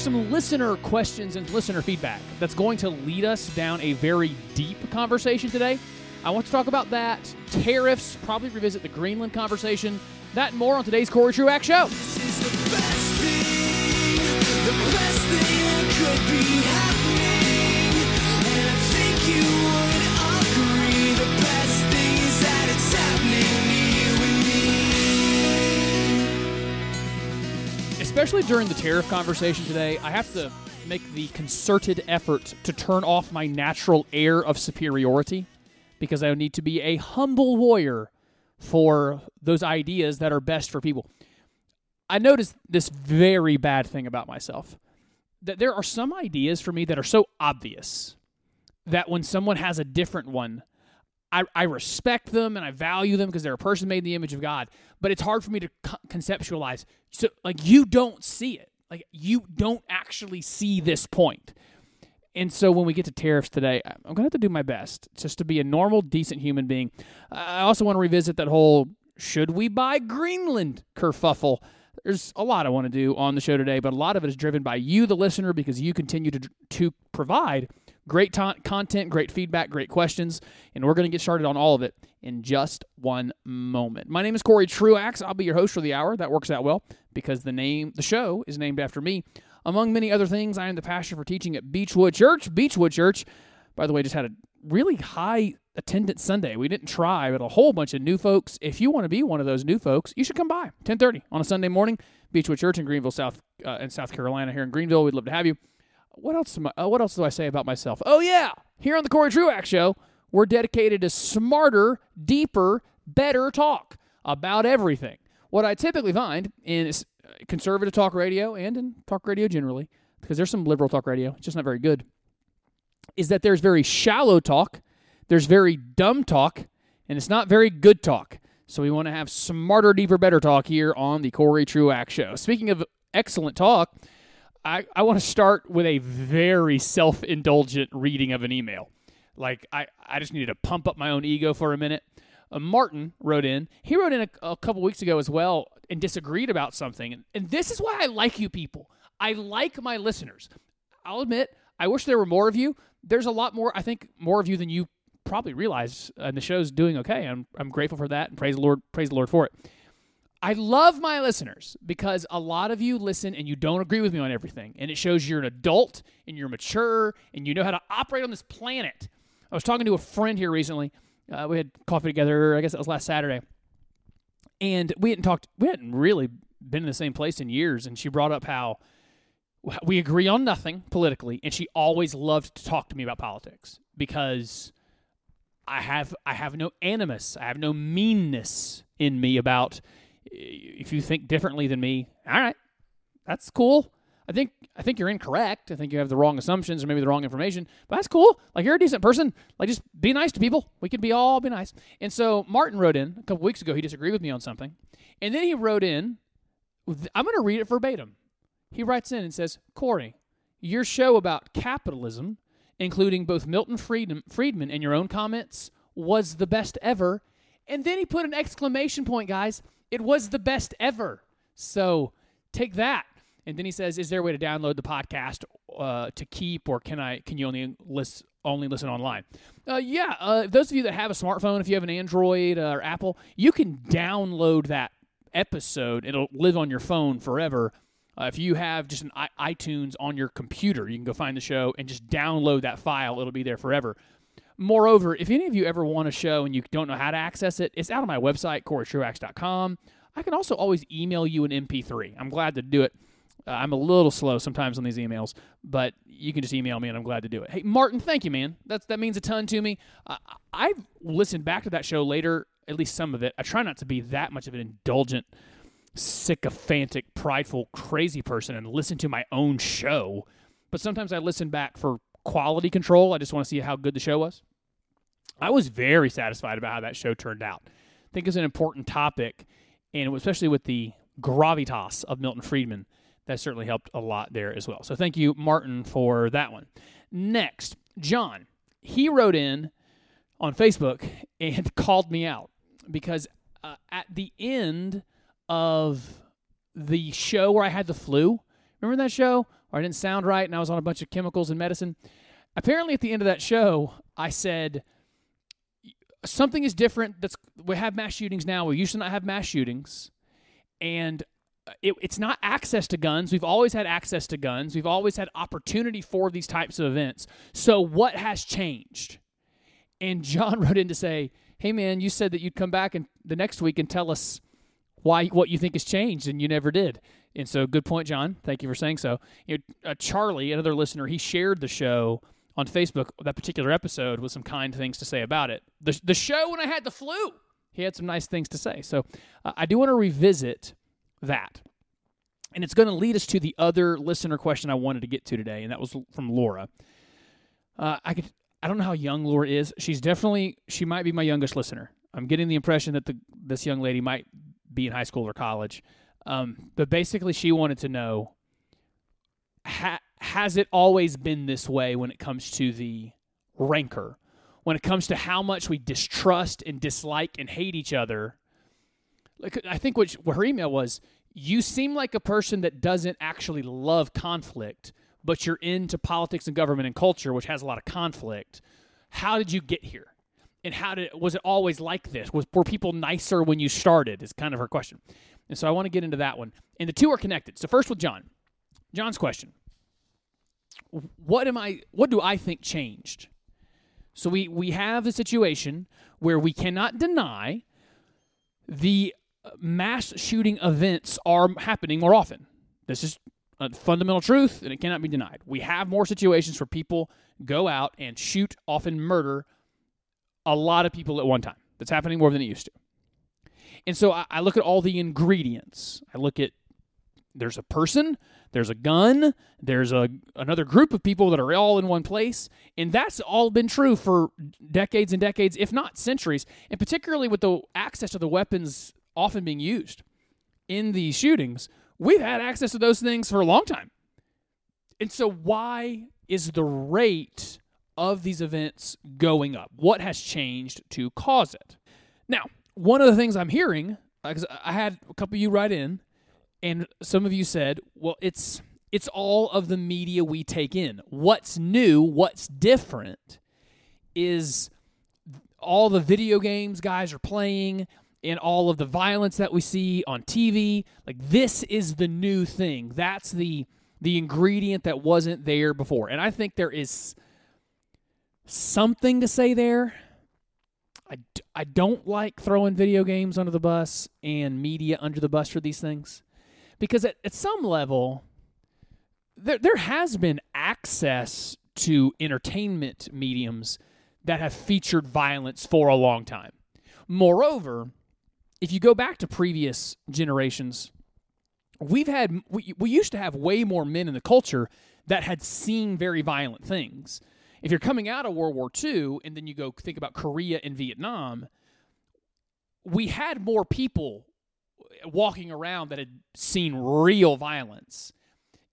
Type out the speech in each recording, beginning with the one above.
some listener questions and listener feedback that's going to lead us down a very deep conversation today. I want to talk about that, tariffs, probably revisit the Greenland conversation, that and more on today's Corey Truax Show. Especially during the tariff conversation today, I have to make the concerted effort to turn off my natural air of superiority because I need to be a humble warrior for those ideas that are best for people. I noticed this very bad thing about myself that there are some ideas for me that are so obvious that when someone has a different one, I, I respect them and I value them because they're a person made in the image of God. But it's hard for me to co- conceptualize. So, like, you don't see it. Like, you don't actually see this point. And so when we get to tariffs today, I'm going to have to do my best just to be a normal, decent human being. I also want to revisit that whole should we buy Greenland kerfuffle. There's a lot I want to do on the show today, but a lot of it is driven by you, the listener, because you continue to, to provide great ta- content, great feedback, great questions, and we're going to get started on all of it in just one moment. My name is Corey Truax. I'll be your host for the hour. That works out well because the name, the show, is named after me. Among many other things, I am the pastor for teaching at Beechwood Church. Beechwood Church, by the way, just had a really high attendance Sunday. We didn't try, but a whole bunch of new folks. If you want to be one of those new folks, you should come by 10:30 on a Sunday morning. Beechwood Church in Greenville, South uh, in South Carolina, here in Greenville. We'd love to have you. What else? I, uh, what else do I say about myself? Oh yeah, here on the Corey Truax Show, we're dedicated to smarter, deeper, better talk about everything. What I typically find in conservative talk radio and in talk radio generally, because there's some liberal talk radio, it's just not very good, is that there's very shallow talk, there's very dumb talk, and it's not very good talk. So we want to have smarter, deeper, better talk here on the Corey Truax Show. Speaking of excellent talk, I, I want to start with a very self indulgent reading of an email. Like, I, I just needed to pump up my own ego for a minute. Uh, Martin wrote in. He wrote in a, a, couple weeks ago as well and disagreed about something. And, and this is why I like you people. I like my listeners. I'll admit, I wish there were more of you. There's a lot more, I think, more of you than you probably realize. And the show's doing okay. I'm, I'm grateful for that and praise the Lord, praise the Lord for it. I love my listeners because a lot of you listen and you don't agree with me on everything. And it shows you're an adult and you're mature and you know how to operate on this planet. I was talking to a friend here recently uh, we had coffee together. I guess that was last Saturday, and we hadn't talked. We hadn't really been in the same place in years. And she brought up how we agree on nothing politically, and she always loved to talk to me about politics because I have I have no animus, I have no meanness in me about if you think differently than me. All right, that's cool. I think I think you're incorrect. I think you have the wrong assumptions or maybe the wrong information. But that's cool. Like you're a decent person. Like just be nice to people. We could be all be nice. And so Martin wrote in a couple weeks ago. He disagreed with me on something, and then he wrote in. I'm going to read it verbatim. He writes in and says, "Corey, your show about capitalism, including both Milton Friedman and your own comments, was the best ever." And then he put an exclamation point, guys. It was the best ever. So take that. And then he says, "Is there a way to download the podcast uh, to keep, or can I? Can you only list only listen online?" Uh, yeah, uh, those of you that have a smartphone, if you have an Android or Apple, you can download that episode. It'll live on your phone forever. Uh, if you have just an I- iTunes on your computer, you can go find the show and just download that file. It'll be there forever. Moreover, if any of you ever want a show and you don't know how to access it, it's out on my website, CoreyTruax.com. I can also always email you an MP3. I'm glad to do it. Uh, I'm a little slow sometimes on these emails, but you can just email me, and I'm glad to do it. Hey, Martin, thank you, man. That's that means a ton to me. Uh, I've listened back to that show later, at least some of it. I try not to be that much of an indulgent, sycophantic, prideful, crazy person and listen to my own show, but sometimes I listen back for quality control. I just want to see how good the show was. I was very satisfied about how that show turned out. I think it's an important topic, and especially with the gravitas of Milton Friedman that certainly helped a lot there as well. So thank you, Martin, for that one. Next, John. He wrote in on Facebook and called me out because uh, at the end of the show where I had the flu, Remember that show where I didn't sound right and I was on a bunch of chemicals and medicine? Apparently, at the end of that show, I said something is different. That's we have mass shootings now. We used to not have mass shootings, and it, it's not access to guns. We've always had access to guns. We've always had opportunity for these types of events. So what has changed? And John wrote in to say, "Hey man, you said that you'd come back and the next week and tell us why what you think has changed, and you never did." And so, good point, John. Thank you for saying so. You know, uh, Charlie, another listener, he shared the show on Facebook, that particular episode, with some kind things to say about it. The, the show when I had the flu, he had some nice things to say. So, uh, I do want to revisit that. And it's going to lead us to the other listener question I wanted to get to today, and that was from Laura. Uh, I could I don't know how young Laura is. She's definitely she might be my youngest listener. I'm getting the impression that the this young lady might be in high school or college. Um, but basically, she wanted to know: ha- has it always been this way when it comes to the rancor? When it comes to how much we distrust and dislike and hate each other? Like, I think what, her email was: you seem like a person that doesn't actually love conflict, but you're into politics and government and culture, which has a lot of conflict. How did you get here? And how did was it always like this? Was were people nicer when you started? Is kind of her question. And so I want to get into that one. And the two are connected. So first with John. John's question. What am I what do I think changed? So we we have a situation where we cannot deny the uh, mass shooting events are happening more often. This is a fundamental truth and it cannot be denied. We have more situations where people go out and shoot, often murder a lot of people at one time. That's happening more than it used to. And so I, I look at all the ingredients. I look at there's a person, there's a gun, there's a another group of people that are all in one place, and that's all been true for decades and decades, if not centuries, and particularly with the access to the weapons often being used in these shootings, we've had access to those things for a long time. And so, why is the rate of these events going up? What has changed to cause it? Now, one of the things I'm hearing, because I had a couple of you write in, and some of you said, well, it's it's all of the media we take in. What's new, what's different is all the video games guys are playing, and all of the violence that we see on TV. Like this is the new thing. That's the the ingredient that wasn't there before. And I think there is something to say there. I, I don't like throwing video games under the bus and media under the bus for these things because at, at some level there there has been access to entertainment mediums that have featured violence for a long time. Moreover, if you go back to previous generations, we've had we, we used to have way more men in the culture that had seen very violent things. If you're coming out of World War II and then you go think about Korea and Vietnam, we had more people walking around that had seen real violence.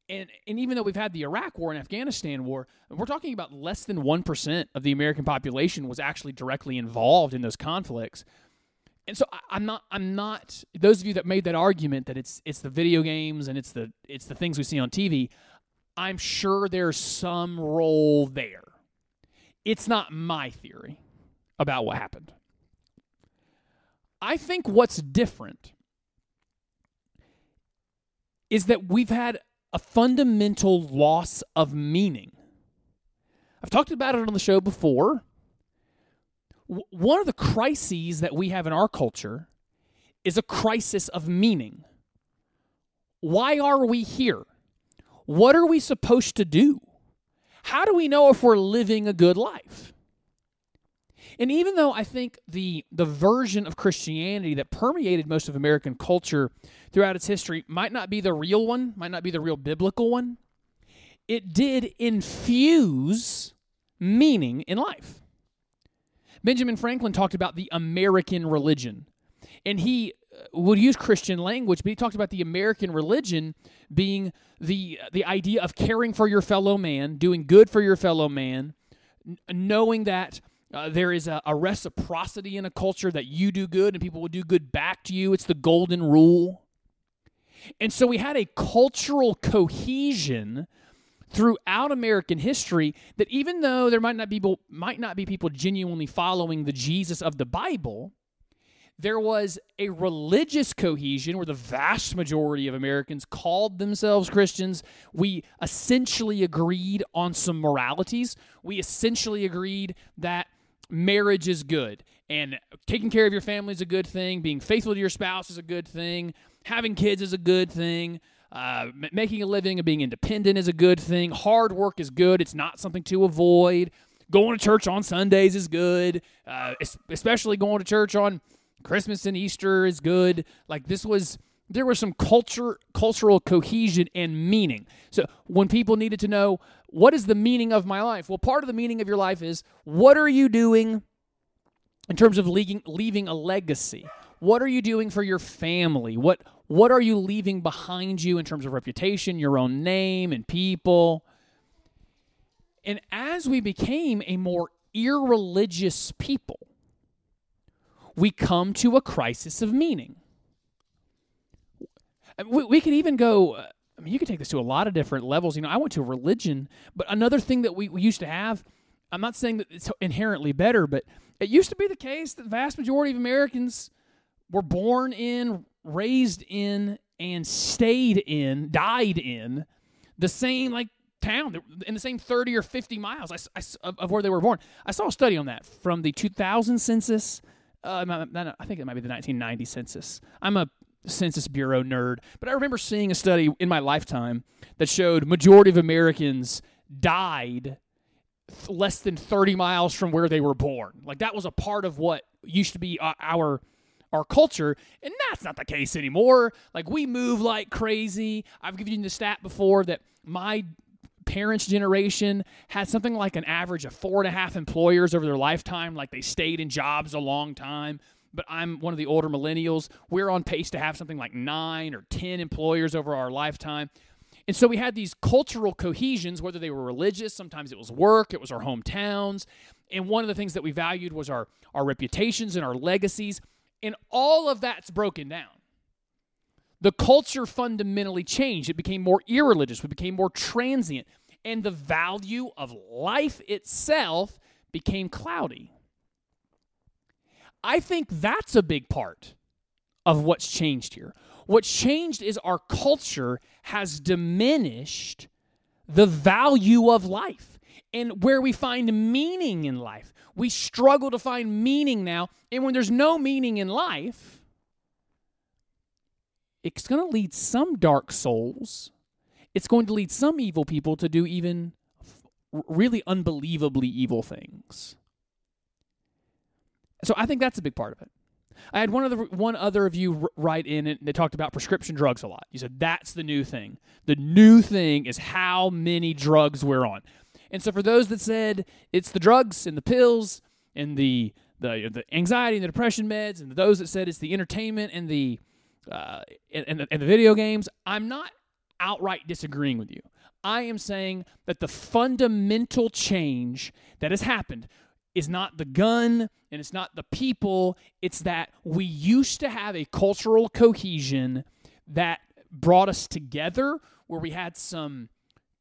And, and even though we've had the Iraq War and Afghanistan War, we're talking about less than 1% of the American population was actually directly involved in those conflicts and so I, am not I'm not those of you that made that argument that it's it's the video games and it's the it's the things we see on TV. I'm sure there's some role there. It's not my theory about what happened. I think what's different is that we've had a fundamental loss of meaning. I've talked about it on the show before one of the crises that we have in our culture is a crisis of meaning. Why are we here? What are we supposed to do? How do we know if we're living a good life? And even though I think the the version of Christianity that permeated most of American culture throughout its history might not be the real one, might not be the real biblical one, it did infuse meaning in life. Benjamin Franklin talked about the American religion. And he uh, would use Christian language, but he talked about the American religion being the the idea of caring for your fellow man, doing good for your fellow man, knowing that uh, there is a, a, reciprocity in a culture that you do good and people will do good back to you. It's the golden rule. And so we had a cultural cohesion throughout American history that even though there might not be people, might not be people genuinely following the Jesus of the Bible, there was a religious cohesion where the vast majority of Americans called themselves Christians. We essentially agreed on some moralities. We essentially agreed that marriage is good and taking care of your family is a good thing, being faithful to your spouse is a good thing, having kids is a good thing. Uh, making a living and being independent is a good thing. Hard work is good. It's not something to avoid. Going to church on Sundays is good, uh, especially going to church on Christmas and Easter is good. Like this was there was some culture cultural cohesion and meaning. So when people needed to know what is the meaning of my life? Well, part of the meaning of your life is what are you doing in terms of leaving, leaving a legacy? What are you doing for your family? What what are you leaving behind you in terms of reputation, your own name and people? And as we became a more irreligious people, we come to a crisis of meaning. We, we can even go, uh, I mean, you can take this to a lot of different levels. You know, I went to religion, but another thing that we, we used to have, I'm not saying that it's inherently better, but it used to be the case that the vast majority of Americans were born in, raised in, and stayed in, died in the same like town in the same 30 or 50 miles I, I, of where they were born. I saw a study on that from the 2000 census uh, I think it might be the 1990 census. I'm a Census Bureau nerd, but I remember seeing a study in my lifetime that showed majority of Americans died less than 30 miles from where they were born. Like that was a part of what used to be uh, our our culture, and that's not the case anymore. Like we move like crazy. I've given you the stat before that my parents' generation had something like an average of four and a half employers over their lifetime, like they stayed in jobs a long time. But I'm one of the older millennials. We're on pace to have something like nine or 10 employers over our lifetime. And so we had these cultural cohesions, whether they were religious, sometimes it was work, it was our hometowns. And one of the things that we valued was our, our reputations and our legacies. And all of that's broken down the culture fundamentally changed. It became more irreligious, it became more transient, and the value of life itself became cloudy. I think that's a big part of what's changed here. What's changed is our culture has diminished the value of life and where we find meaning in life. We struggle to find meaning now, and when there's no meaning in life, it's going to lead some dark souls. It's going to lead some evil people to do even really unbelievably evil things. So I think that's a big part of it. I had one other one other of you write in and they talked about prescription drugs a lot. You said that's the new thing. The new thing is how many drugs we're on. And so for those that said it's the drugs and the pills and the the the anxiety and the depression meds and those that said it's the entertainment and the uh, in, the, in the video games, I'm not outright disagreeing with you. I am saying that the fundamental change that has happened is not the gun and it's not the people. It's that we used to have a cultural cohesion that brought us together where we had some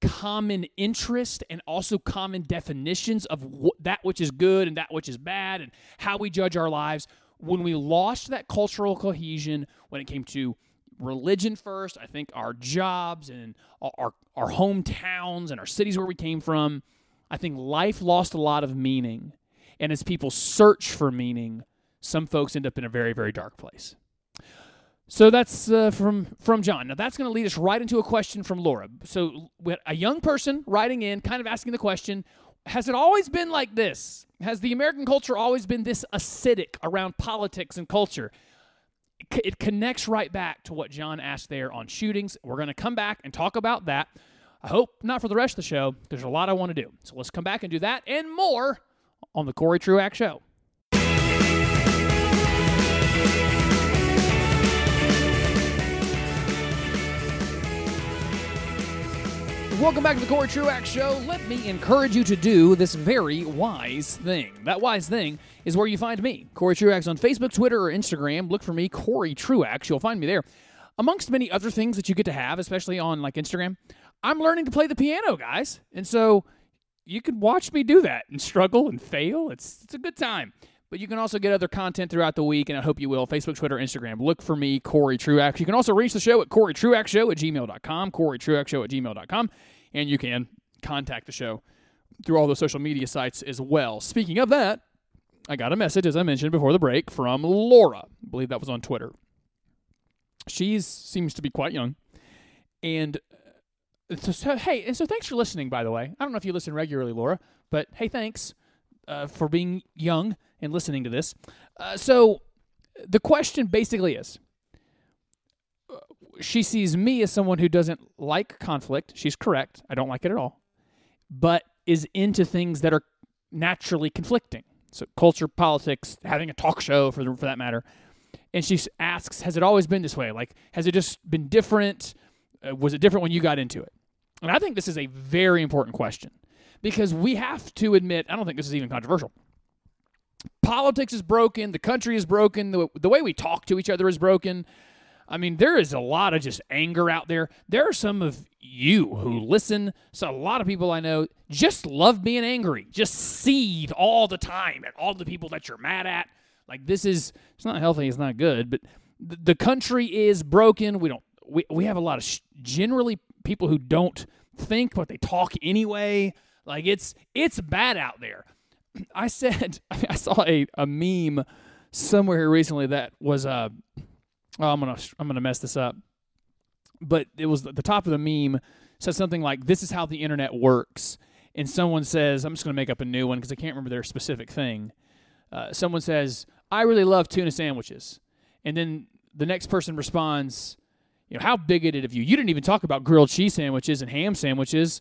common interest and also common definitions of wh- that which is good and that which is bad and how we judge our lives when we lost that cultural cohesion when it came to religion first, I think our jobs and our, our hometowns and our cities where we came from, I think life lost a lot of meaning. And as people search for meaning, some folks end up in a very, very dark place. So that's uh, from from John. Now that's going to lead us right into a question from Laura. So a young person writing in, kind of asking the question: Has it always been like this? Has the American culture always been this acidic around politics and culture? It connects right back to what John asked there on shootings. We're going to come back and talk about that. I hope not for the rest of the show. There's a lot I want to do. So let's come back and do that and more on the Corey Truax Show. Welcome back to the Corey Truax Show. Let me encourage you to do this very wise thing. That wise thing is where you find me, Corey Truax, on Facebook, Twitter, or Instagram. Look for me, Corey Truax. You'll find me there. amongst many other things that you get to have, especially on like Instagram, I'm learning to play the piano, guys. And so you can watch me do that and struggle and fail. It's it's a good time. But you can also get other content throughout the week, and I hope you will. Facebook, Twitter, Instagram. Look for me, Corey Truax. You can also reach the show at Corey Truax Show at gmail.com, Corey Truax Show at gmail.com, and you can contact the show through all the social media sites as well. Speaking of that, I got a message, as I mentioned before the break, from Laura. I believe that was on Twitter. She seems to be quite young. And so, so, hey, and so thanks for listening, by the way. I don't know if you listen regularly, Laura, but hey, thanks uh, for being young and listening to this. Uh, so the question basically is uh, she sees me as someone who doesn't like conflict. She's correct. I don't like it at all. But is into things that are naturally conflicting. So culture, politics, having a talk show for, for that matter. And she asks, has it always been this way? Like, has it just been different? Uh, was it different when you got into it? And I think this is a very important question because we have to admit, I don't think this is even controversial. Politics is broken, the country is broken, the, the way we talk to each other is broken. I mean, there is a lot of just anger out there. There are some of you who listen. So a lot of people I know just love being angry, just seethe all the time at all the people that you're mad at. Like this is it's not healthy, it's not good, but the, the country is broken. We don't we we have a lot of sh- generally people who don't think but they talk anyway. Like it's it's bad out there. I said I, saw a, a meme somewhere here recently that was uh oh, I'm gonna I'm gonna mess this up, but it was the top of the meme said something like this is how the internet works, and someone says I'm just gonna make up a new one because I can't remember their specific thing. Uh, someone says I really love tuna sandwiches, and then the next person responds, you know, how bigoted of you. You didn't even talk about grilled cheese sandwiches and ham sandwiches.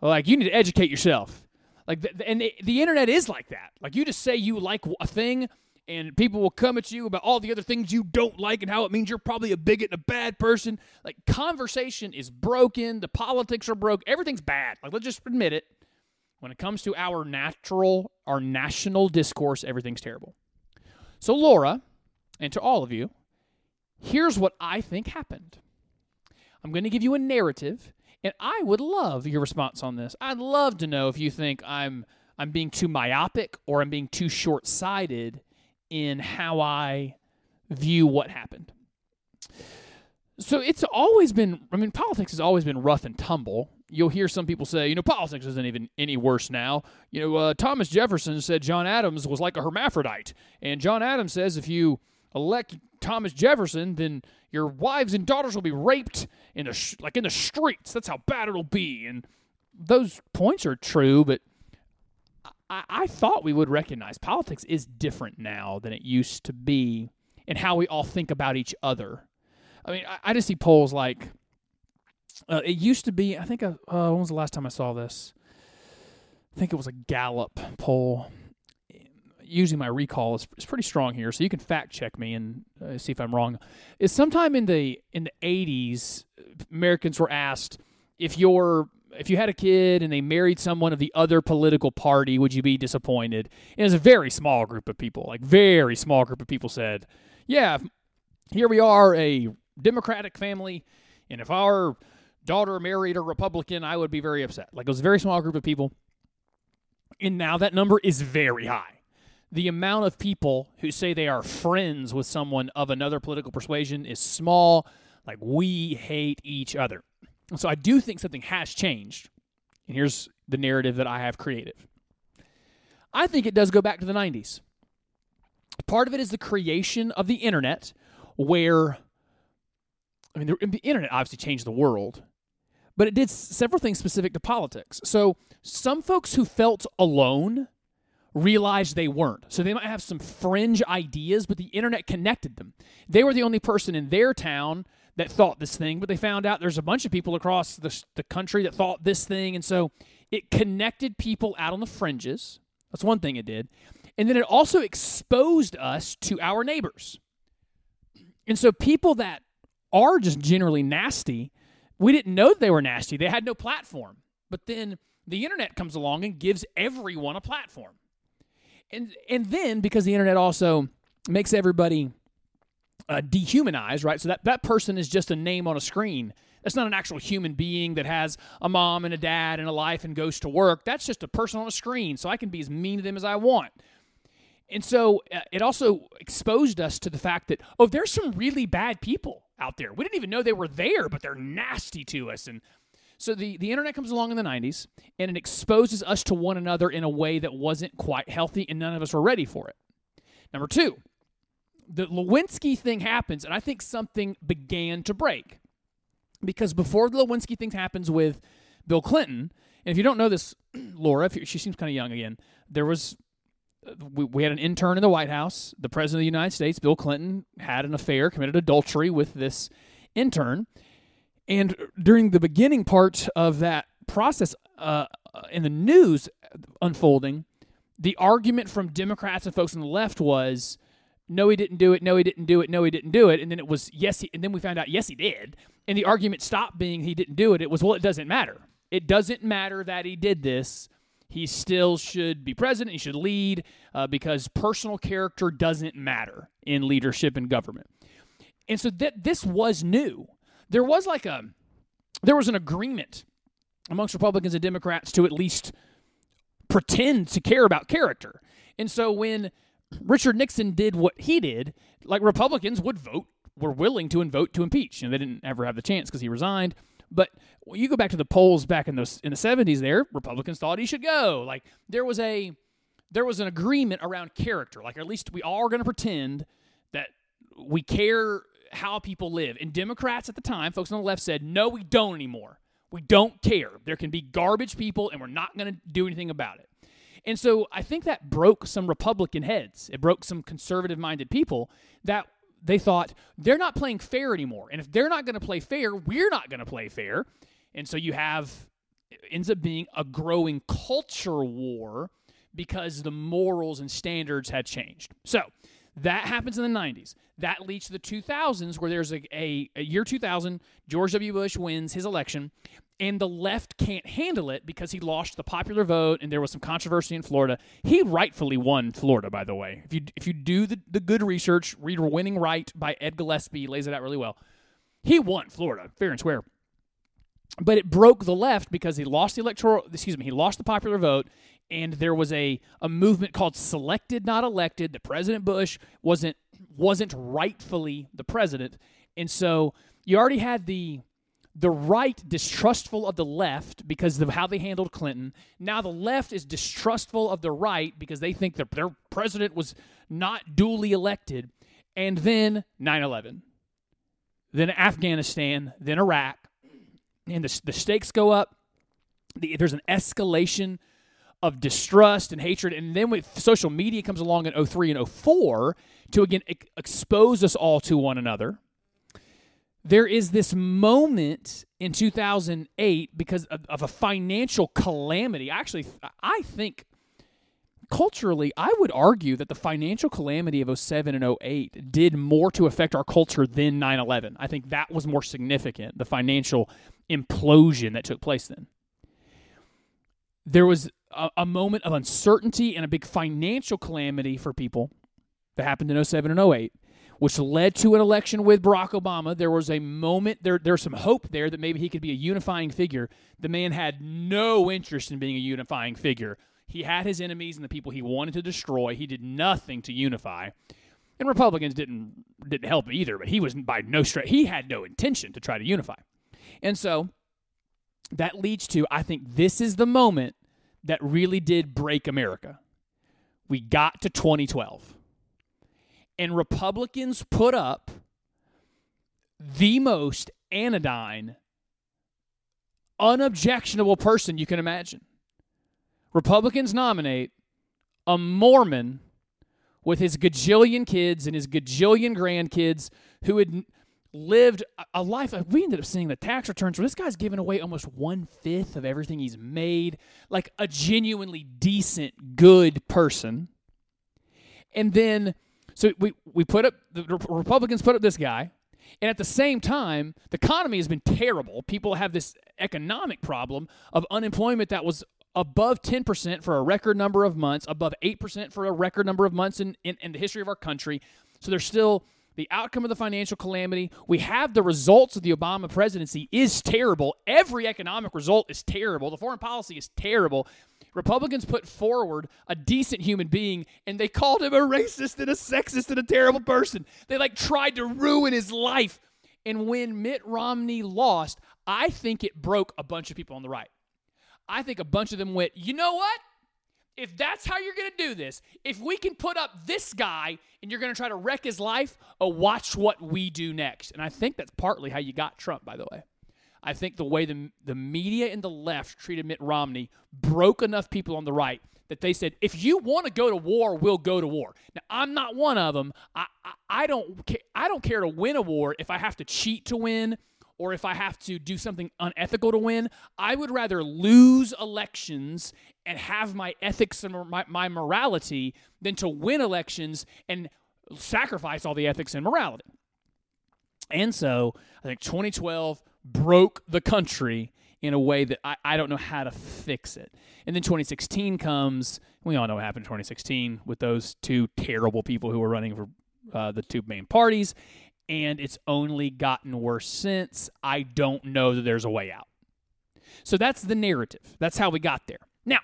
Like, you need to educate yourself. Like, the, and the, the internet is like that. Like, you just say you like a thing, and people will come at you about all the other things you don't like and how it means you're probably a bigot and a bad person. Like, conversation is broken. The politics are broke. Everything's bad. Like, let's just admit it. When it comes to our natural, our national discourse, everything's terrible. So, Laura, and to all of you, here's what I think happened. I'm going to give you a narrative, and I would love your response on this. I'd love to know if you think I'm I'm being too myopic or I'm being too short-sighted in how I view what happened. So it's always been I mean politics has always been rough and tumble. You'll hear some people say, you know, politics isn't even any worse now. You know, uh, Thomas Jefferson said John Adams was like a hermaphrodite, and John Adams says if you elect Thomas Jefferson, then your wives and daughters will be raped in the sh- like in the streets. That's how bad it'll be. And those points are true, but I, I thought we would recognize politics is different now than it used to be, and how we all think about each other. I mean, I, I just see polls like uh, it used to be. I think. Uh, when was the last time I saw this? I think it was a Gallup poll using my recall is, is pretty strong here, so you can fact check me and uh, see if I'm wrong. Is sometime in the in the 80s, Americans were asked if you're if you had a kid and they married someone of the other political party, would you be disappointed? And it was a very small group of people, like very small group of people said, "Yeah, here we are, a Democratic family, and if our daughter married a Republican, I would be very upset." Like it was a very small group of people. And now that number is very high the amount of people who say they are friends with someone of another political persuasion is small. Like, we hate each other. so I do think something has changed. And here's the narrative that I have created I think it does go back to the 90s. Part of it is the creation of the internet, where, I mean, the, the internet obviously changed the world, but it did several things specific to politics. So, some folks who felt alone realized they weren't. So they might have some fringe ideas, but the internet connected them. They were the only person in their town that thought this thing, but they found out there's a bunch of people across the, the country that thought this thing. And so it connected people out on the fringes. That's one thing it did. And then it also exposed us to our neighbors. And so people that are just generally nasty, we didn't know they were nasty. They had no platform. But then the internet comes along and gives everyone a platform and and then because the internet also makes everybody uh, dehumanized, right? So that, that person is just a name on a screen. That's not an actual human being that has a mom and a dad and a life and goes to work. That's just a person on a screen. So I can be as mean to them as I want. And so uh, it also exposed us to the fact that, oh, there's some really bad people out there. We didn't even know they were there, but they're nasty to us. And so the, the internet comes along in the 90s and it exposes us to one another in a way that wasn't quite healthy and none of us were ready for it. Number two, the Lewinsky thing happens, and I think something began to break. Because before the Lewinsky thing happens with Bill Clinton, and if you don't know this, Laura, she seems kind of young again, there was we, we had an intern in the White House. The president of the United States, Bill Clinton, had an affair, committed adultery with this intern. And during the beginning part of that process uh, in the news unfolding, the argument from Democrats and folks on the left was, no, he didn't do it. No, he didn't do it. No, he didn't do it. And then it was yes, he, and then we found out yes, he did. And the argument stopped being he didn't do it. It was well, it doesn't matter. It doesn't matter that he did this he still should be president. He should lead uh, because personal character doesn't matter in leadership and government. And so that this was new. There was like a there was an agreement amongst Republicans and Democrats to at least pretend to care about character. And so when Richard Nixon did what he did, like Republicans would vote, were willing to vote to impeach. And they didn't ever have the chance because he resigned. But you go back to the polls back in those in the 70s there, Republicans thought he should go. Like there was a there was an agreement around character. Like at least we are going to pretend that we care how people live. And Democrats at the time, folks on the left said, "No, we don't anymore. We don't care. There can be garbage people and we're not going to do anything about it." And so I think that broke some Republican heads. It broke some conservative minded people that they thought they're not playing fair anymore. And if they're not going to play fair, we're not going to play fair. And so you have ends up being a growing culture war because the morals and standards had changed. So that happens in the 90s. That leads to the 2000s, where there's a, a, a year 2000, George W. Bush wins his election, and the left can't handle it because he lost the popular vote and there was some controversy in Florida. He rightfully won Florida, by the way. If you if you do the, the good research, read Winning Right by Ed Gillespie, lays it out really well. He won Florida, fair and square. But it broke the left because he lost the electoral excuse me, he lost the popular vote and there was a, a movement called selected not elected that President Bush wasn't wasn't rightfully the president. And so you already had the the right distrustful of the left because of how they handled Clinton. Now the left is distrustful of the right because they think that their president was not duly elected. And then 9 11, then Afghanistan, then Iraq. And the, the stakes go up. The, there's an escalation of distrust and hatred. And then with social media comes along in 03 and 04 to again expose us all to one another there is this moment in 2008 because of, of, a financial calamity. Actually, I think culturally, I would argue that the financial calamity of 07 and 08 did more to affect our culture than 9 11. I think that was more significant, the financial implosion that took place then. There was a, a moment of uncertainty and a big financial calamity for people that happened in 07 and 08 which led to an election with Barack Obama. There was a moment, there, there's some hope there that maybe he could be a unifying figure. The man had no interest in being a unifying figure. He had his enemies and the people he wanted to destroy. He did nothing to unify. And Republicans didn't didn't help either, but he was by no stretch he had no intention to try to unify. And so that leads to I think this is the moment that really did break America. We got to 2012 and Republicans put up the most anodyne, unobjectionable person you can imagine. Republicans nominate a Mormon with his gajillion kids and his gajillion grandkids who had lived a life. We ended up seeing the tax returns where this guy's giving away almost one fifth of everything he's made, like a genuinely decent, good person. And then so we, we put up, the Republicans put up this guy. And at the same time, the economy has been terrible. People have this economic problem of unemployment that was above 10% for a record number of months, above 8% for a record number of months in, in, in the history of our country. So there's still the outcome of the financial calamity. We have the results of the Obama presidency is terrible. Every economic result is terrible. The foreign policy is terrible. Republicans put forward a decent human being and they called him a racist and a sexist and a terrible person. They like tried to ruin his life. And when Mitt Romney lost, I think it broke a bunch of people on the right. I think a bunch of them went, you know what? If that's how you're going to do this, if we can put up this guy and you're going to try to wreck his life, oh, watch what we do next. And I think that's partly how you got Trump, by the way. I think the way the, the media and the left treated Mitt Romney broke enough people on the right that they said, if you want to go to war, we'll go to war. Now, I'm not one of them. I, I, I don't, ca- I don't care to win a war if I have to cheat to win or if I have to do something unethical to win. I would rather lose elections and have my ethics and my, my morality than to win elections and sacrifice all the ethics and morality. And so I think 2012 broke the country in a way that I, I don't know how to fix it. And then 2016 comes. We all know what happened in 2016 with those two terrible people who were running for uh, the two main parties. And it's only gotten worse since. I don't know that there's a way out. So that's the narrative. That's how we got there. Now,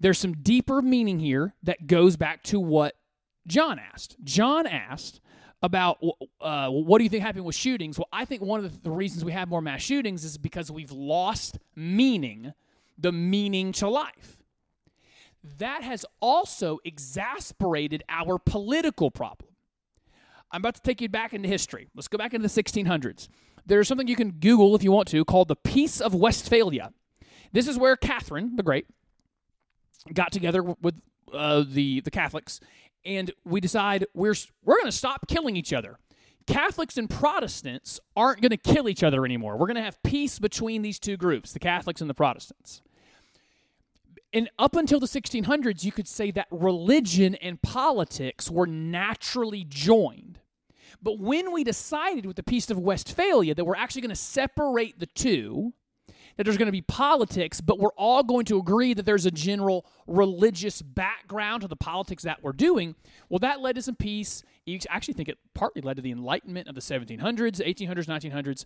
there's some deeper meaning here that goes back to what John asked. John asked, about uh, what do you think happened with shootings? Well, I think one of the reasons we have more mass shootings is because we've lost meaning, the meaning to life. That has also exasperated our political problem. I'm about to take you back into history. Let's go back into the 1600s. There's something you can Google if you want to called the Peace of Westphalia. This is where Catherine the Great got together with uh, the the Catholics and we decide we're we're going to stop killing each other. Catholics and Protestants aren't going to kill each other anymore. We're going to have peace between these two groups, the Catholics and the Protestants. And up until the 1600s, you could say that religion and politics were naturally joined. But when we decided with the Peace of Westphalia that we're actually going to separate the two, that there's going to be politics, but we're all going to agree that there's a general religious background to the politics that we're doing. Well, that led to some peace. You actually think it partly led to the Enlightenment of the 1700s, 1800s, 1900s.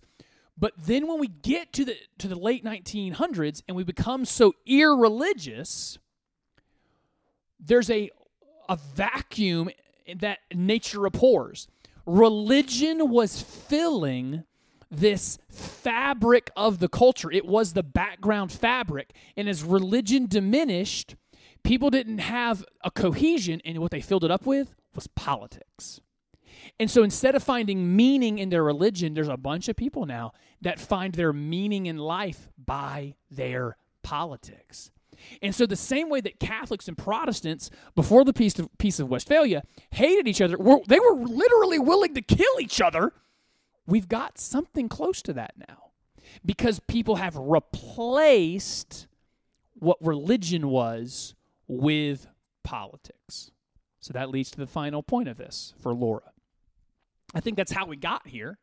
But then when we get to the to the late 1900s and we become so irreligious, there's a a vacuum that nature abhors. Religion was filling this fabric of the culture. It was the background fabric. And as religion diminished, people didn't have a cohesion, and what they filled it up with was politics. And so instead of finding meaning in their religion, there's a bunch of people now that find their meaning in life by their politics. And so, the same way that Catholics and Protestants, before the Peace of, Peace of Westphalia, hated each other, were, they were literally willing to kill each other We've got something close to that now because people have replaced what religion was with politics. So that leads to the final point of this for Laura. I think that's how we got here.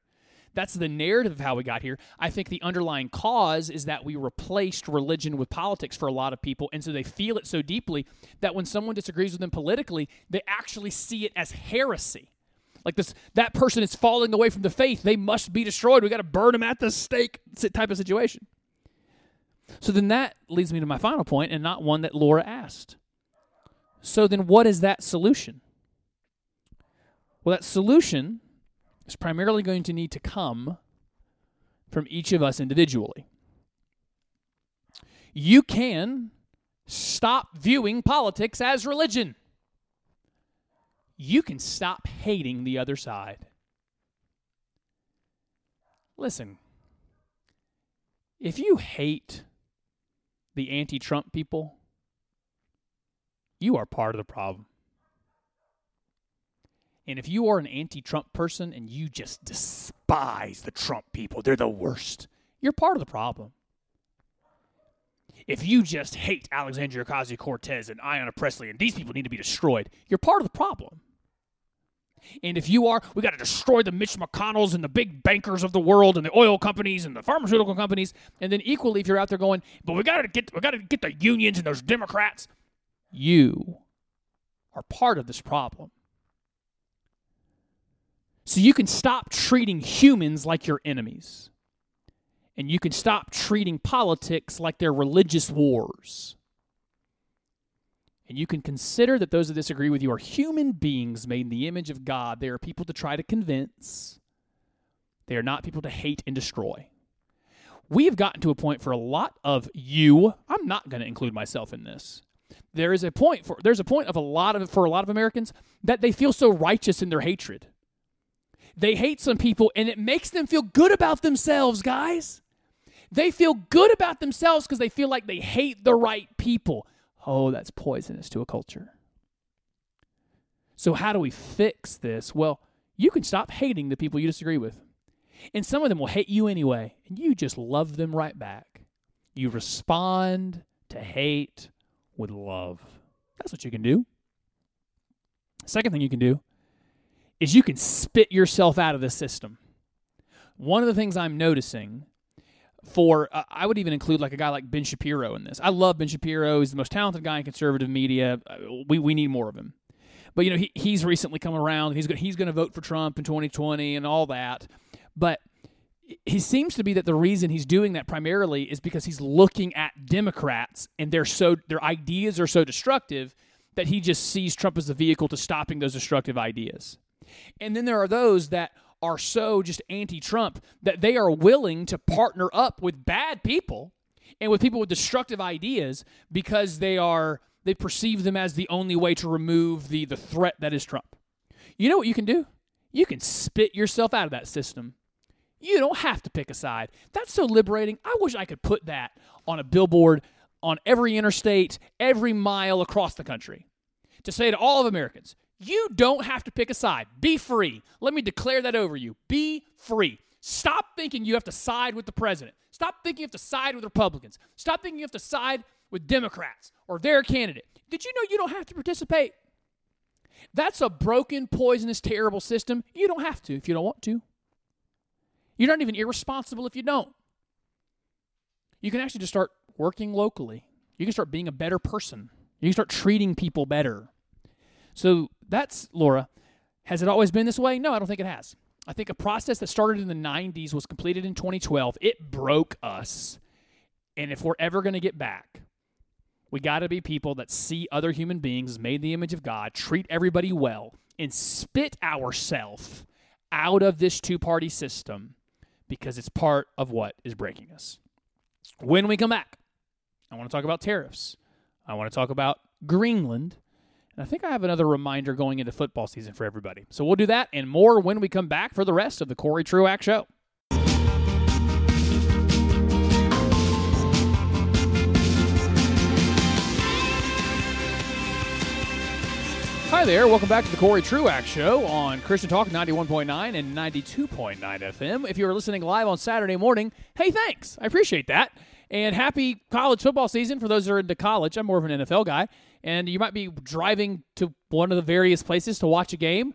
That's the narrative of how we got here. I think the underlying cause is that we replaced religion with politics for a lot of people. And so they feel it so deeply that when someone disagrees with them politically, they actually see it as heresy. Like this, that person is falling away from the faith. They must be destroyed. We got to burn them at the stake type of situation. So then that leads me to my final point, and not one that Laura asked. So then, what is that solution? Well, that solution is primarily going to need to come from each of us individually. You can stop viewing politics as religion you can stop hating the other side. Listen, if you hate the anti Trump people, you are part of the problem. And if you are an anti Trump person and you just despise the Trump people, they're the worst, you're part of the problem. If you just hate Alexandria Ocasio Cortez and Ayanna Pressley and these people need to be destroyed, you're part of the problem. And if you are, we got to destroy the Mitch McConnells and the big bankers of the world and the oil companies and the pharmaceutical companies. And then equally, if you're out there going, but we got to get we got to get the unions and those Democrats, you are part of this problem. So you can stop treating humans like your enemies. And you can stop treating politics like they're religious wars. And you can consider that those that disagree with you are human beings made in the image of God. They are people to try to convince, they are not people to hate and destroy. We have gotten to a point for a lot of you. I'm not going to include myself in this. There is a point for there's a point of a lot of for a lot of Americans that they feel so righteous in their hatred. They hate some people and it makes them feel good about themselves, guys. They feel good about themselves because they feel like they hate the right people. Oh, that's poisonous to a culture. So, how do we fix this? Well, you can stop hating the people you disagree with. And some of them will hate you anyway, and you just love them right back. You respond to hate with love. That's what you can do. Second thing you can do is you can spit yourself out of the system. One of the things I'm noticing for uh, I would even include like a guy like Ben Shapiro in this. I love Ben Shapiro. He's the most talented guy in conservative media. Uh, we we need more of him. But you know, he, he's recently come around. He's he's going to vote for Trump in 2020 and all that. But he seems to be that the reason he's doing that primarily is because he's looking at Democrats and they're so their ideas are so destructive that he just sees Trump as the vehicle to stopping those destructive ideas. And then there are those that are so just anti Trump that they are willing to partner up with bad people and with people with destructive ideas because they are they perceive them as the only way to remove the the threat that is Trump. You know what you can do? You can spit yourself out of that system. You don't have to pick a side. That's so liberating. I wish I could put that on a billboard on every interstate, every mile across the country to say to all of Americans, you don't have to pick a side. Be free. Let me declare that over you. Be free. Stop thinking you have to side with the president. Stop thinking you have to side with Republicans. Stop thinking you have to side with Democrats or their candidate. Did you know you don't have to participate? That's a broken, poisonous, terrible system. You don't have to if you don't want to. You're not even irresponsible if you don't. You can actually just start working locally. You can start being a better person. You can start treating people better. So that's Laura. Has it always been this way? No, I don't think it has. I think a process that started in the 90s was completed in 2012. It broke us. And if we're ever going to get back, we got to be people that see other human beings made in the image of God, treat everybody well, and spit ourselves out of this two party system because it's part of what is breaking us. When we come back, I want to talk about tariffs. I want to talk about Greenland. And I think I have another reminder going into football season for everybody. So we'll do that and more when we come back for the rest of the Cory Truax Show. Hi there. Welcome back to the Cory Truax Show on Christian Talk 91.9 and 92.9 FM. If you're listening live on Saturday morning, hey, thanks. I appreciate that. And happy college football season for those that are into college. I'm more of an NFL guy and you might be driving to one of the various places to watch a game,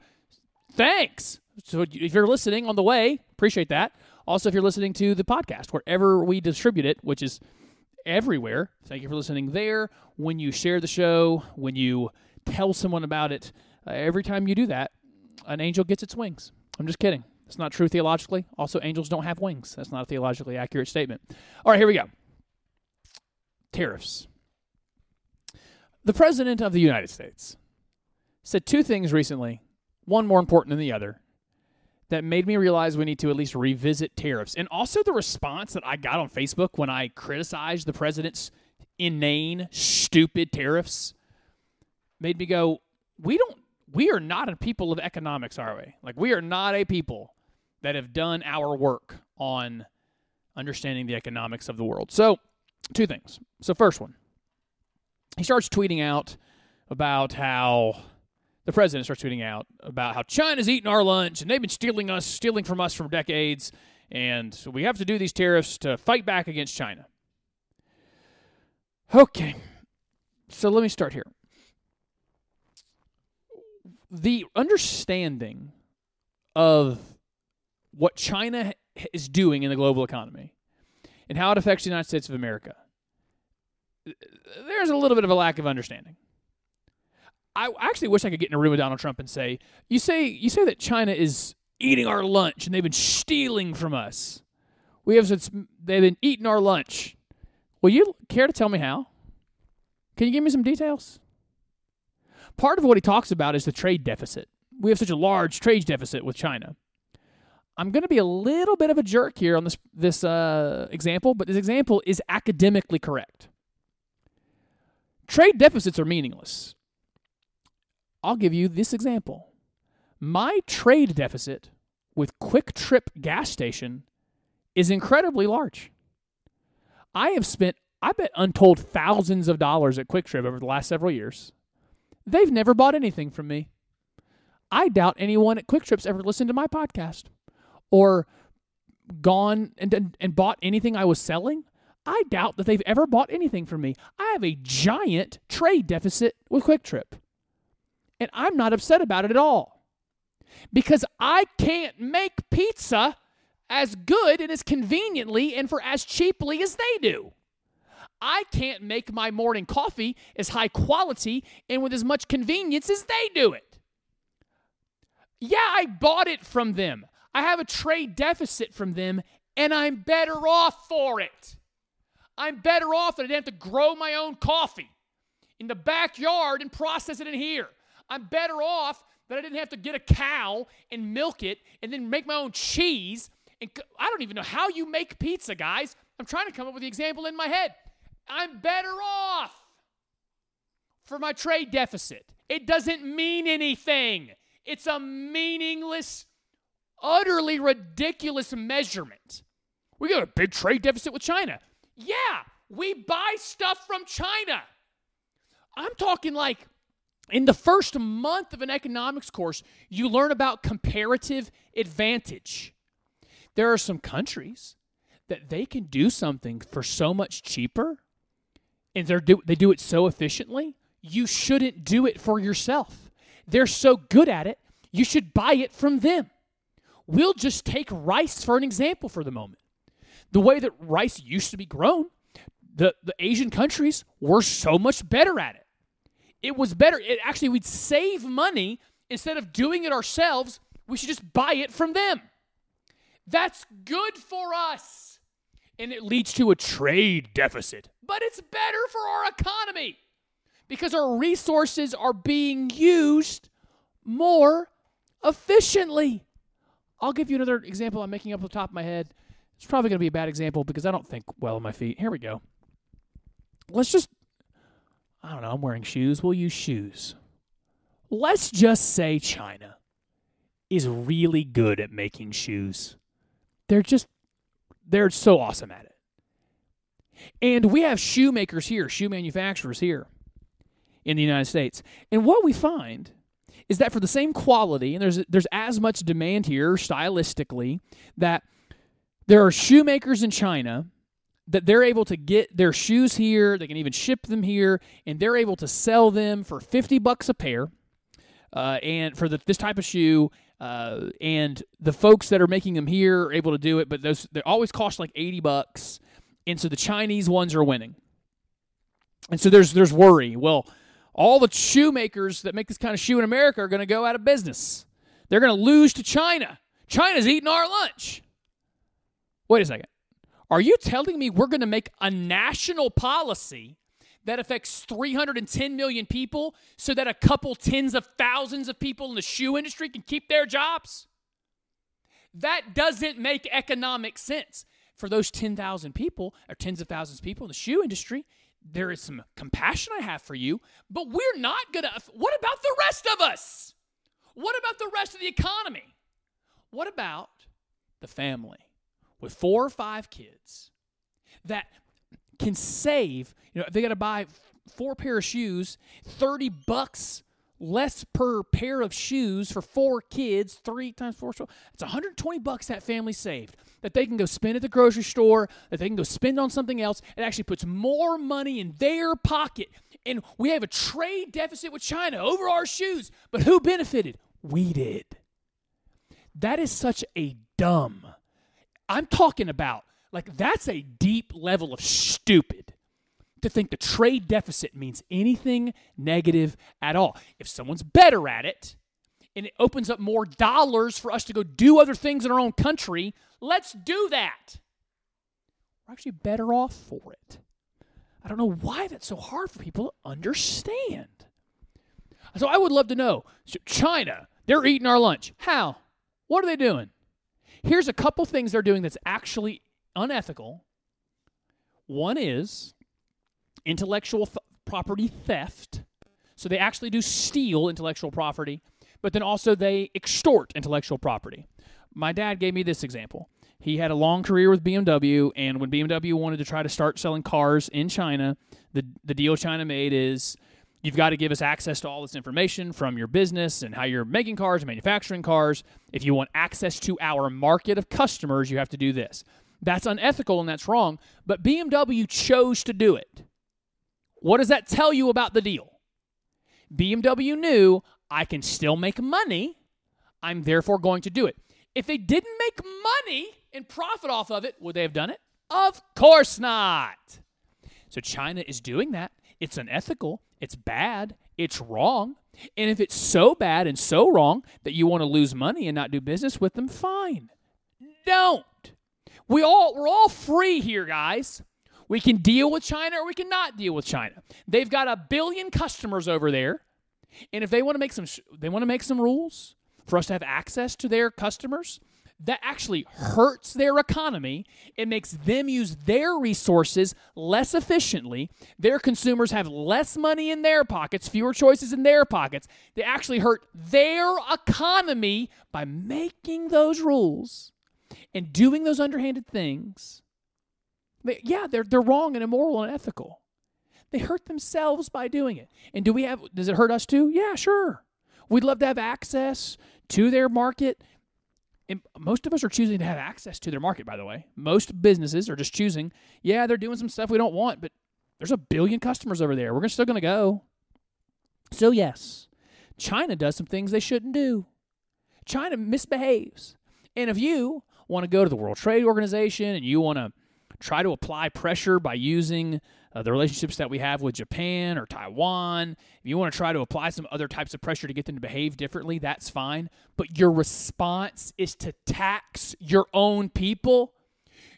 thanks. So if you're listening on the way, appreciate that. Also, if you're listening to the podcast, wherever we distribute it, which is everywhere, thank you for listening there. When you share the show, when you tell someone about it, uh, every time you do that, an angel gets its wings. I'm just kidding. It's not true theologically. Also, angels don't have wings. That's not a theologically accurate statement. All right, here we go. Tariffs. The President of the United States said two things recently, one more important than the other, that made me realize we need to at least revisit tariffs. And also the response that I got on Facebook when I criticized the president's inane, stupid tariffs made me go, we don't we are not a people of economics, are we? Like we are not a people that have done our work on understanding the economics of the world. So, two things. So, first one, he starts tweeting out about how the president starts tweeting out about how China's eating our lunch and they've been stealing us, stealing from us for decades, and so we have to do these tariffs to fight back against China. Okay, so let me start here. The understanding of what China is doing in the global economy and how it affects the United States of America there's a little bit of a lack of understanding. I actually wish I could get in a room with Donald Trump and say, "You say you say that China is eating our lunch and they've been stealing from us. We have they've been eating our lunch. Will you care to tell me how? Can you give me some details? Part of what he talks about is the trade deficit. We have such a large trade deficit with China. I'm going to be a little bit of a jerk here on this this uh, example, but this example is academically correct. Trade deficits are meaningless. I'll give you this example. My trade deficit with QuikTrip gas station is incredibly large. I have spent, I bet, untold thousands of dollars at QuikTrip over the last several years. They've never bought anything from me. I doubt anyone at QuikTrip's ever listened to my podcast or gone and, and, and bought anything I was selling. I doubt that they've ever bought anything from me. I have a giant trade deficit with QuikTrip. And I'm not upset about it at all. Because I can't make pizza as good and as conveniently and for as cheaply as they do. I can't make my morning coffee as high quality and with as much convenience as they do it. Yeah, I bought it from them. I have a trade deficit from them, and I'm better off for it. I'm better off that I didn't have to grow my own coffee in the backyard and process it in here. I'm better off that I didn't have to get a cow and milk it and then make my own cheese. And I don't even know how you make pizza, guys. I'm trying to come up with the example in my head. I'm better off for my trade deficit. It doesn't mean anything. It's a meaningless, utterly ridiculous measurement. We got a big trade deficit with China. Yeah, we buy stuff from China. I'm talking like in the first month of an economics course, you learn about comparative advantage. There are some countries that they can do something for so much cheaper and they do, they do it so efficiently, you shouldn't do it for yourself. They're so good at it, you should buy it from them. We'll just take rice for an example for the moment the way that rice used to be grown, the, the Asian countries were so much better at it. It was better. It actually, we'd save money instead of doing it ourselves. We should just buy it from them. That's good for us. And it leads to a trade deficit. But it's better for our economy because our resources are being used more efficiently. I'll give you another example I'm making up the top of my head. It's probably going to be a bad example because I don't think well on my feet. Here we go. Let's just, I don't know, I'm wearing shoes. We'll use shoes. Let's just say China is really good at making shoes. They're just, they're so awesome at it. And we have shoemakers here, shoe manufacturers here in the United States. And what we find is that for the same quality, and there's there's as much demand here stylistically that there are shoemakers in China that they're able to get their shoes here, they can even ship them here, and they're able to sell them for 50 bucks a pair. Uh, and for the, this type of shoe, uh, and the folks that are making them here are able to do it, but those they always cost like 80 bucks. And so the Chinese ones are winning. And so there's there's worry. Well, all the shoemakers that make this kind of shoe in America are going to go out of business. They're going to lose to China. China's eating our lunch. Wait a second. Are you telling me we're going to make a national policy that affects 310 million people so that a couple tens of thousands of people in the shoe industry can keep their jobs? That doesn't make economic sense. For those 10,000 people or tens of thousands of people in the shoe industry, there is some compassion I have for you, but we're not going to. What about the rest of us? What about the rest of the economy? What about the family? With four or five kids that can save, you know, they got to buy four pair of shoes, 30 bucks less per pair of shoes for four kids, three times four. It's 120 bucks that family saved that they can go spend at the grocery store, that they can go spend on something else. It actually puts more money in their pocket. And we have a trade deficit with China over our shoes. But who benefited? We did. That is such a dumb I'm talking about like that's a deep level of stupid to think the trade deficit means anything negative at all. If someone's better at it and it opens up more dollars for us to go do other things in our own country, let's do that. We're actually better off for it. I don't know why that's so hard for people to understand. So I would love to know China, they're eating our lunch. How? What are they doing? Here's a couple things they're doing that's actually unethical. One is intellectual th- property theft. So they actually do steal intellectual property, but then also they extort intellectual property. My dad gave me this example. He had a long career with BMW, and when BMW wanted to try to start selling cars in China, the, the deal China made is you've got to give us access to all this information from your business and how you're making cars manufacturing cars. If you want access to our market of customers, you have to do this. That's unethical and that's wrong, but BMW chose to do it. What does that tell you about the deal? BMW knew I can still make money. I'm therefore going to do it. If they didn't make money and profit off of it, would they have done it? Of course not. So China is doing that. It's unethical. It's bad. It's wrong. And if it's so bad and so wrong that you want to lose money and not do business with them, fine. Don't. We all we're all free here, guys. We can deal with China or we cannot deal with China. They've got a billion customers over there. And if they want to make some they want to make some rules for us to have access to their customers, that actually hurts their economy. It makes them use their resources less efficiently. Their consumers have less money in their pockets, fewer choices in their pockets. They actually hurt their economy by making those rules and doing those underhanded things. They, yeah, they're, they're wrong and immoral and ethical. They hurt themselves by doing it. And do we have does it hurt us too? Yeah, sure. We'd love to have access to their market most of us are choosing to have access to their market, by the way. Most businesses are just choosing, yeah, they're doing some stuff we don't want, but there's a billion customers over there. We're still going to go. So, yes, China does some things they shouldn't do. China misbehaves. And if you want to go to the World Trade Organization and you want to try to apply pressure by using uh, the relationships that we have with Japan or Taiwan. If you want to try to apply some other types of pressure to get them to behave differently, that's fine. But your response is to tax your own people.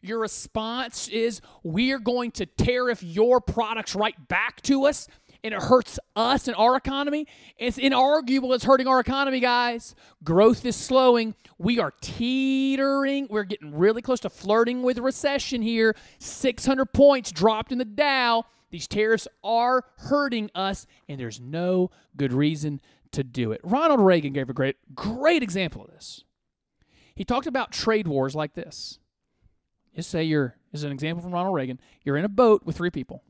Your response is we're going to tariff your products right back to us and it hurts us and our economy. It's inarguable it's hurting our economy, guys. Growth is slowing. We are teetering. We're getting really close to flirting with recession here. 600 points dropped in the Dow. These tariffs are hurting us, and there's no good reason to do it. Ronald Reagan gave a great, great example of this. He talked about trade wars like this. Just say you're, this is an example from Ronald Reagan. You're in a boat with three people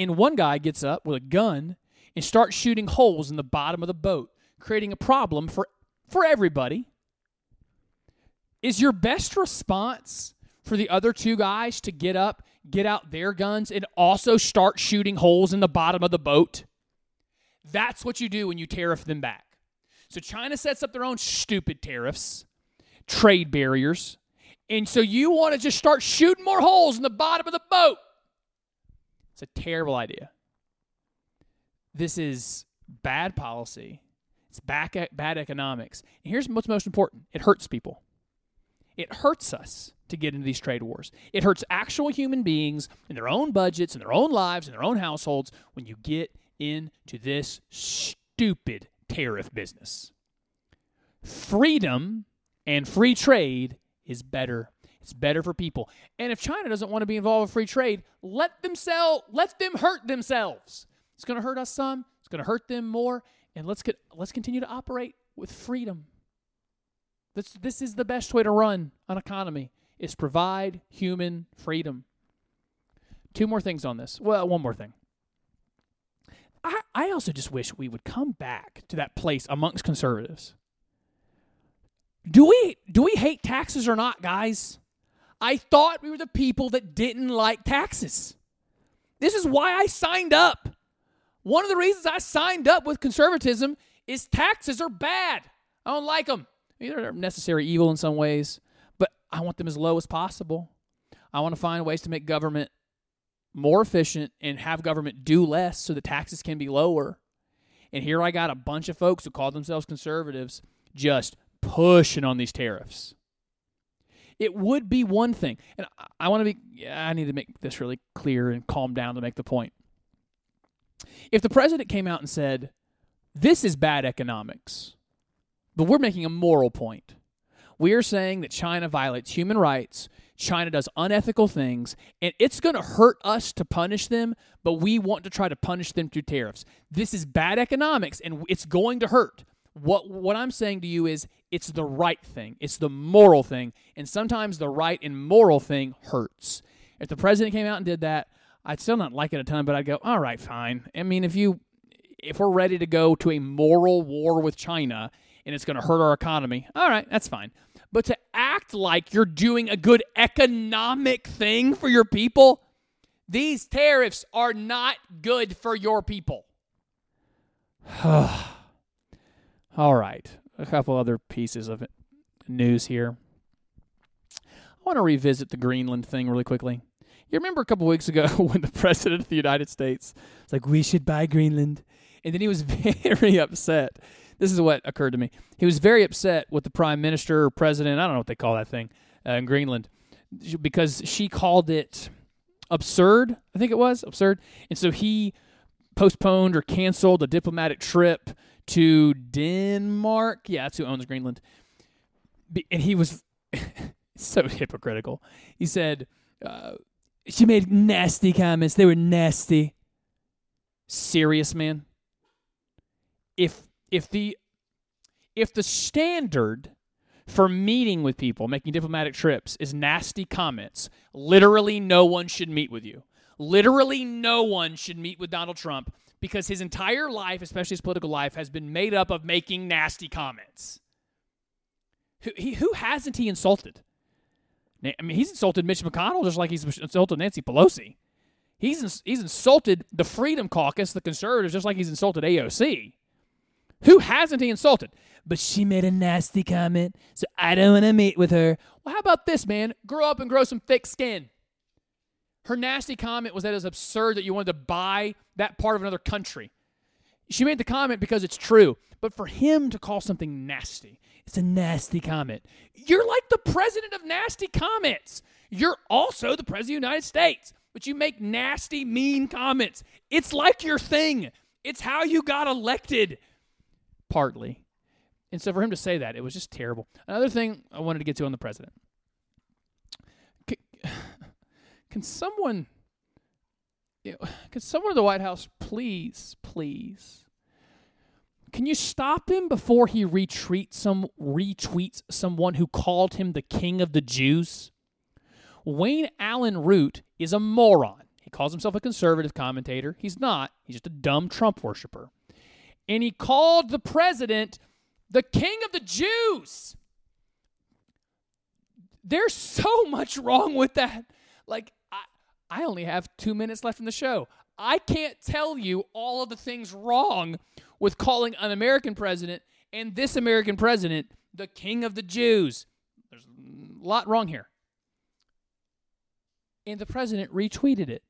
and one guy gets up with a gun and starts shooting holes in the bottom of the boat, creating a problem for, for everybody. Is your best response for the other two guys to get up, get out their guns, and also start shooting holes in the bottom of the boat? That's what you do when you tariff them back. So China sets up their own stupid tariffs, trade barriers, and so you want to just start shooting more holes in the bottom of the boat. It's a terrible idea. This is bad policy. It's back bad economics. And here's what's most important it hurts people. It hurts us to get into these trade wars. It hurts actual human beings in their own budgets, in their own lives, in their own households when you get into this stupid tariff business. Freedom and free trade is better it's better for people. And if China doesn't want to be involved with free trade, let them sell, let them hurt themselves. It's going to hurt us some, it's going to hurt them more, and let's get let's continue to operate with freedom. This this is the best way to run an economy is provide human freedom. Two more things on this. Well, one more thing. I, I also just wish we would come back to that place amongst conservatives. Do we do we hate taxes or not, guys? I thought we were the people that didn't like taxes. This is why I signed up. One of the reasons I signed up with conservatism is taxes are bad. I don't like them. They're necessary evil in some ways, but I want them as low as possible. I want to find ways to make government more efficient and have government do less so the taxes can be lower. And here I got a bunch of folks who call themselves conservatives just pushing on these tariffs. It would be one thing, and I, I want to be, I need to make this really clear and calm down to make the point. If the president came out and said, This is bad economics, but we're making a moral point. We are saying that China violates human rights, China does unethical things, and it's going to hurt us to punish them, but we want to try to punish them through tariffs. This is bad economics, and it's going to hurt. What what I'm saying to you is it's the right thing. It's the moral thing. And sometimes the right and moral thing hurts. If the president came out and did that, I'd still not like it a ton, but I'd go, all right, fine. I mean, if you if we're ready to go to a moral war with China and it's going to hurt our economy, all right, that's fine. But to act like you're doing a good economic thing for your people, these tariffs are not good for your people. All right, a couple other pieces of news here. I want to revisit the Greenland thing really quickly. You remember a couple weeks ago when the president of the United States was like, "We should buy Greenland," and then he was very upset. This is what occurred to me. He was very upset with the prime minister or president. I don't know what they call that thing uh, in Greenland because she called it absurd. I think it was absurd, and so he postponed or canceled a diplomatic trip to Denmark. Yeah, that's who owns Greenland. And he was so hypocritical. He said, uh, she made nasty comments. They were nasty. Serious, man. If if the if the standard for meeting with people, making diplomatic trips, is nasty comments, literally no one should meet with you. Literally no one should meet with Donald Trump because his entire life, especially his political life, has been made up of making nasty comments. Who, he, who hasn't he insulted? I mean, he's insulted Mitch McConnell just like he's insulted Nancy Pelosi. He's he's insulted the Freedom Caucus, the conservatives, just like he's insulted AOC. Who hasn't he insulted? But she made a nasty comment, so I don't want to meet with her. Well, how about this, man? Grow up and grow some thick skin. Her nasty comment was that it was absurd that you wanted to buy that part of another country. She made the comment because it's true. But for him to call something nasty, it's a nasty comment. You're like the president of nasty comments. You're also the president of the United States, but you make nasty, mean comments. It's like your thing. It's how you got elected, partly. And so for him to say that, it was just terrible. Another thing I wanted to get to on the president. Can someone, you know, can someone in the White House please, please, can you stop him before he retweets some retweets someone who called him the king of the Jews? Wayne Allyn Root is a moron. He calls himself a conservative commentator. He's not. He's just a dumb Trump worshiper. And he called the president the king of the Jews. There's so much wrong with that. Like I only have two minutes left in the show. I can't tell you all of the things wrong with calling an American president and this American president the king of the Jews. There's a lot wrong here. And the president retweeted it.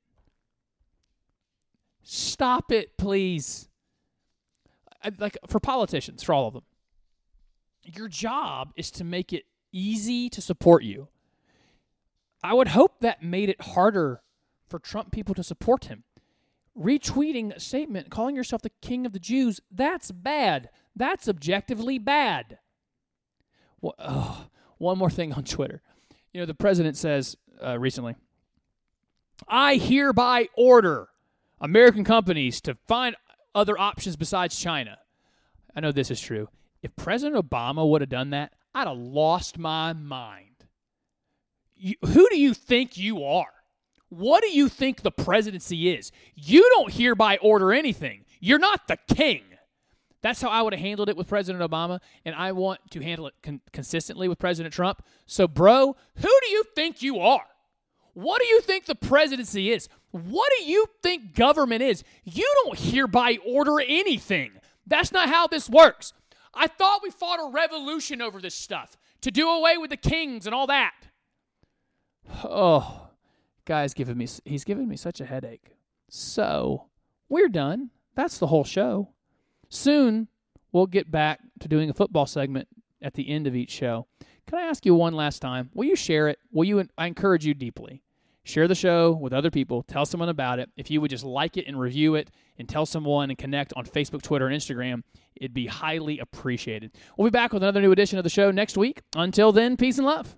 Stop it, please. Like for politicians, for all of them, your job is to make it easy to support you. I would hope that made it harder for Trump people to support him. Retweeting a statement, calling yourself the king of the Jews, that's bad. That's objectively bad. Well, oh, one more thing on Twitter. You know, the president says uh, recently, I hereby order American companies to find other options besides China. I know this is true. If President Obama would have done that, I'd have lost my mind. You, who do you think you are? What do you think the presidency is? You don't hereby order anything. You're not the king. That's how I would have handled it with President Obama, and I want to handle it con- consistently with President Trump. So, bro, who do you think you are? What do you think the presidency is? What do you think government is? You don't hereby order anything. That's not how this works. I thought we fought a revolution over this stuff to do away with the kings and all that. Oh, guy's giving me he's giving me such a headache. So, we're done. That's the whole show. Soon, we'll get back to doing a football segment at the end of each show. Can I ask you one last time? Will you share it? Will you? I encourage you deeply. Share the show with other people. Tell someone about it. If you would just like it and review it and tell someone and connect on Facebook, Twitter, and Instagram, it'd be highly appreciated. We'll be back with another new edition of the show next week. Until then, peace and love.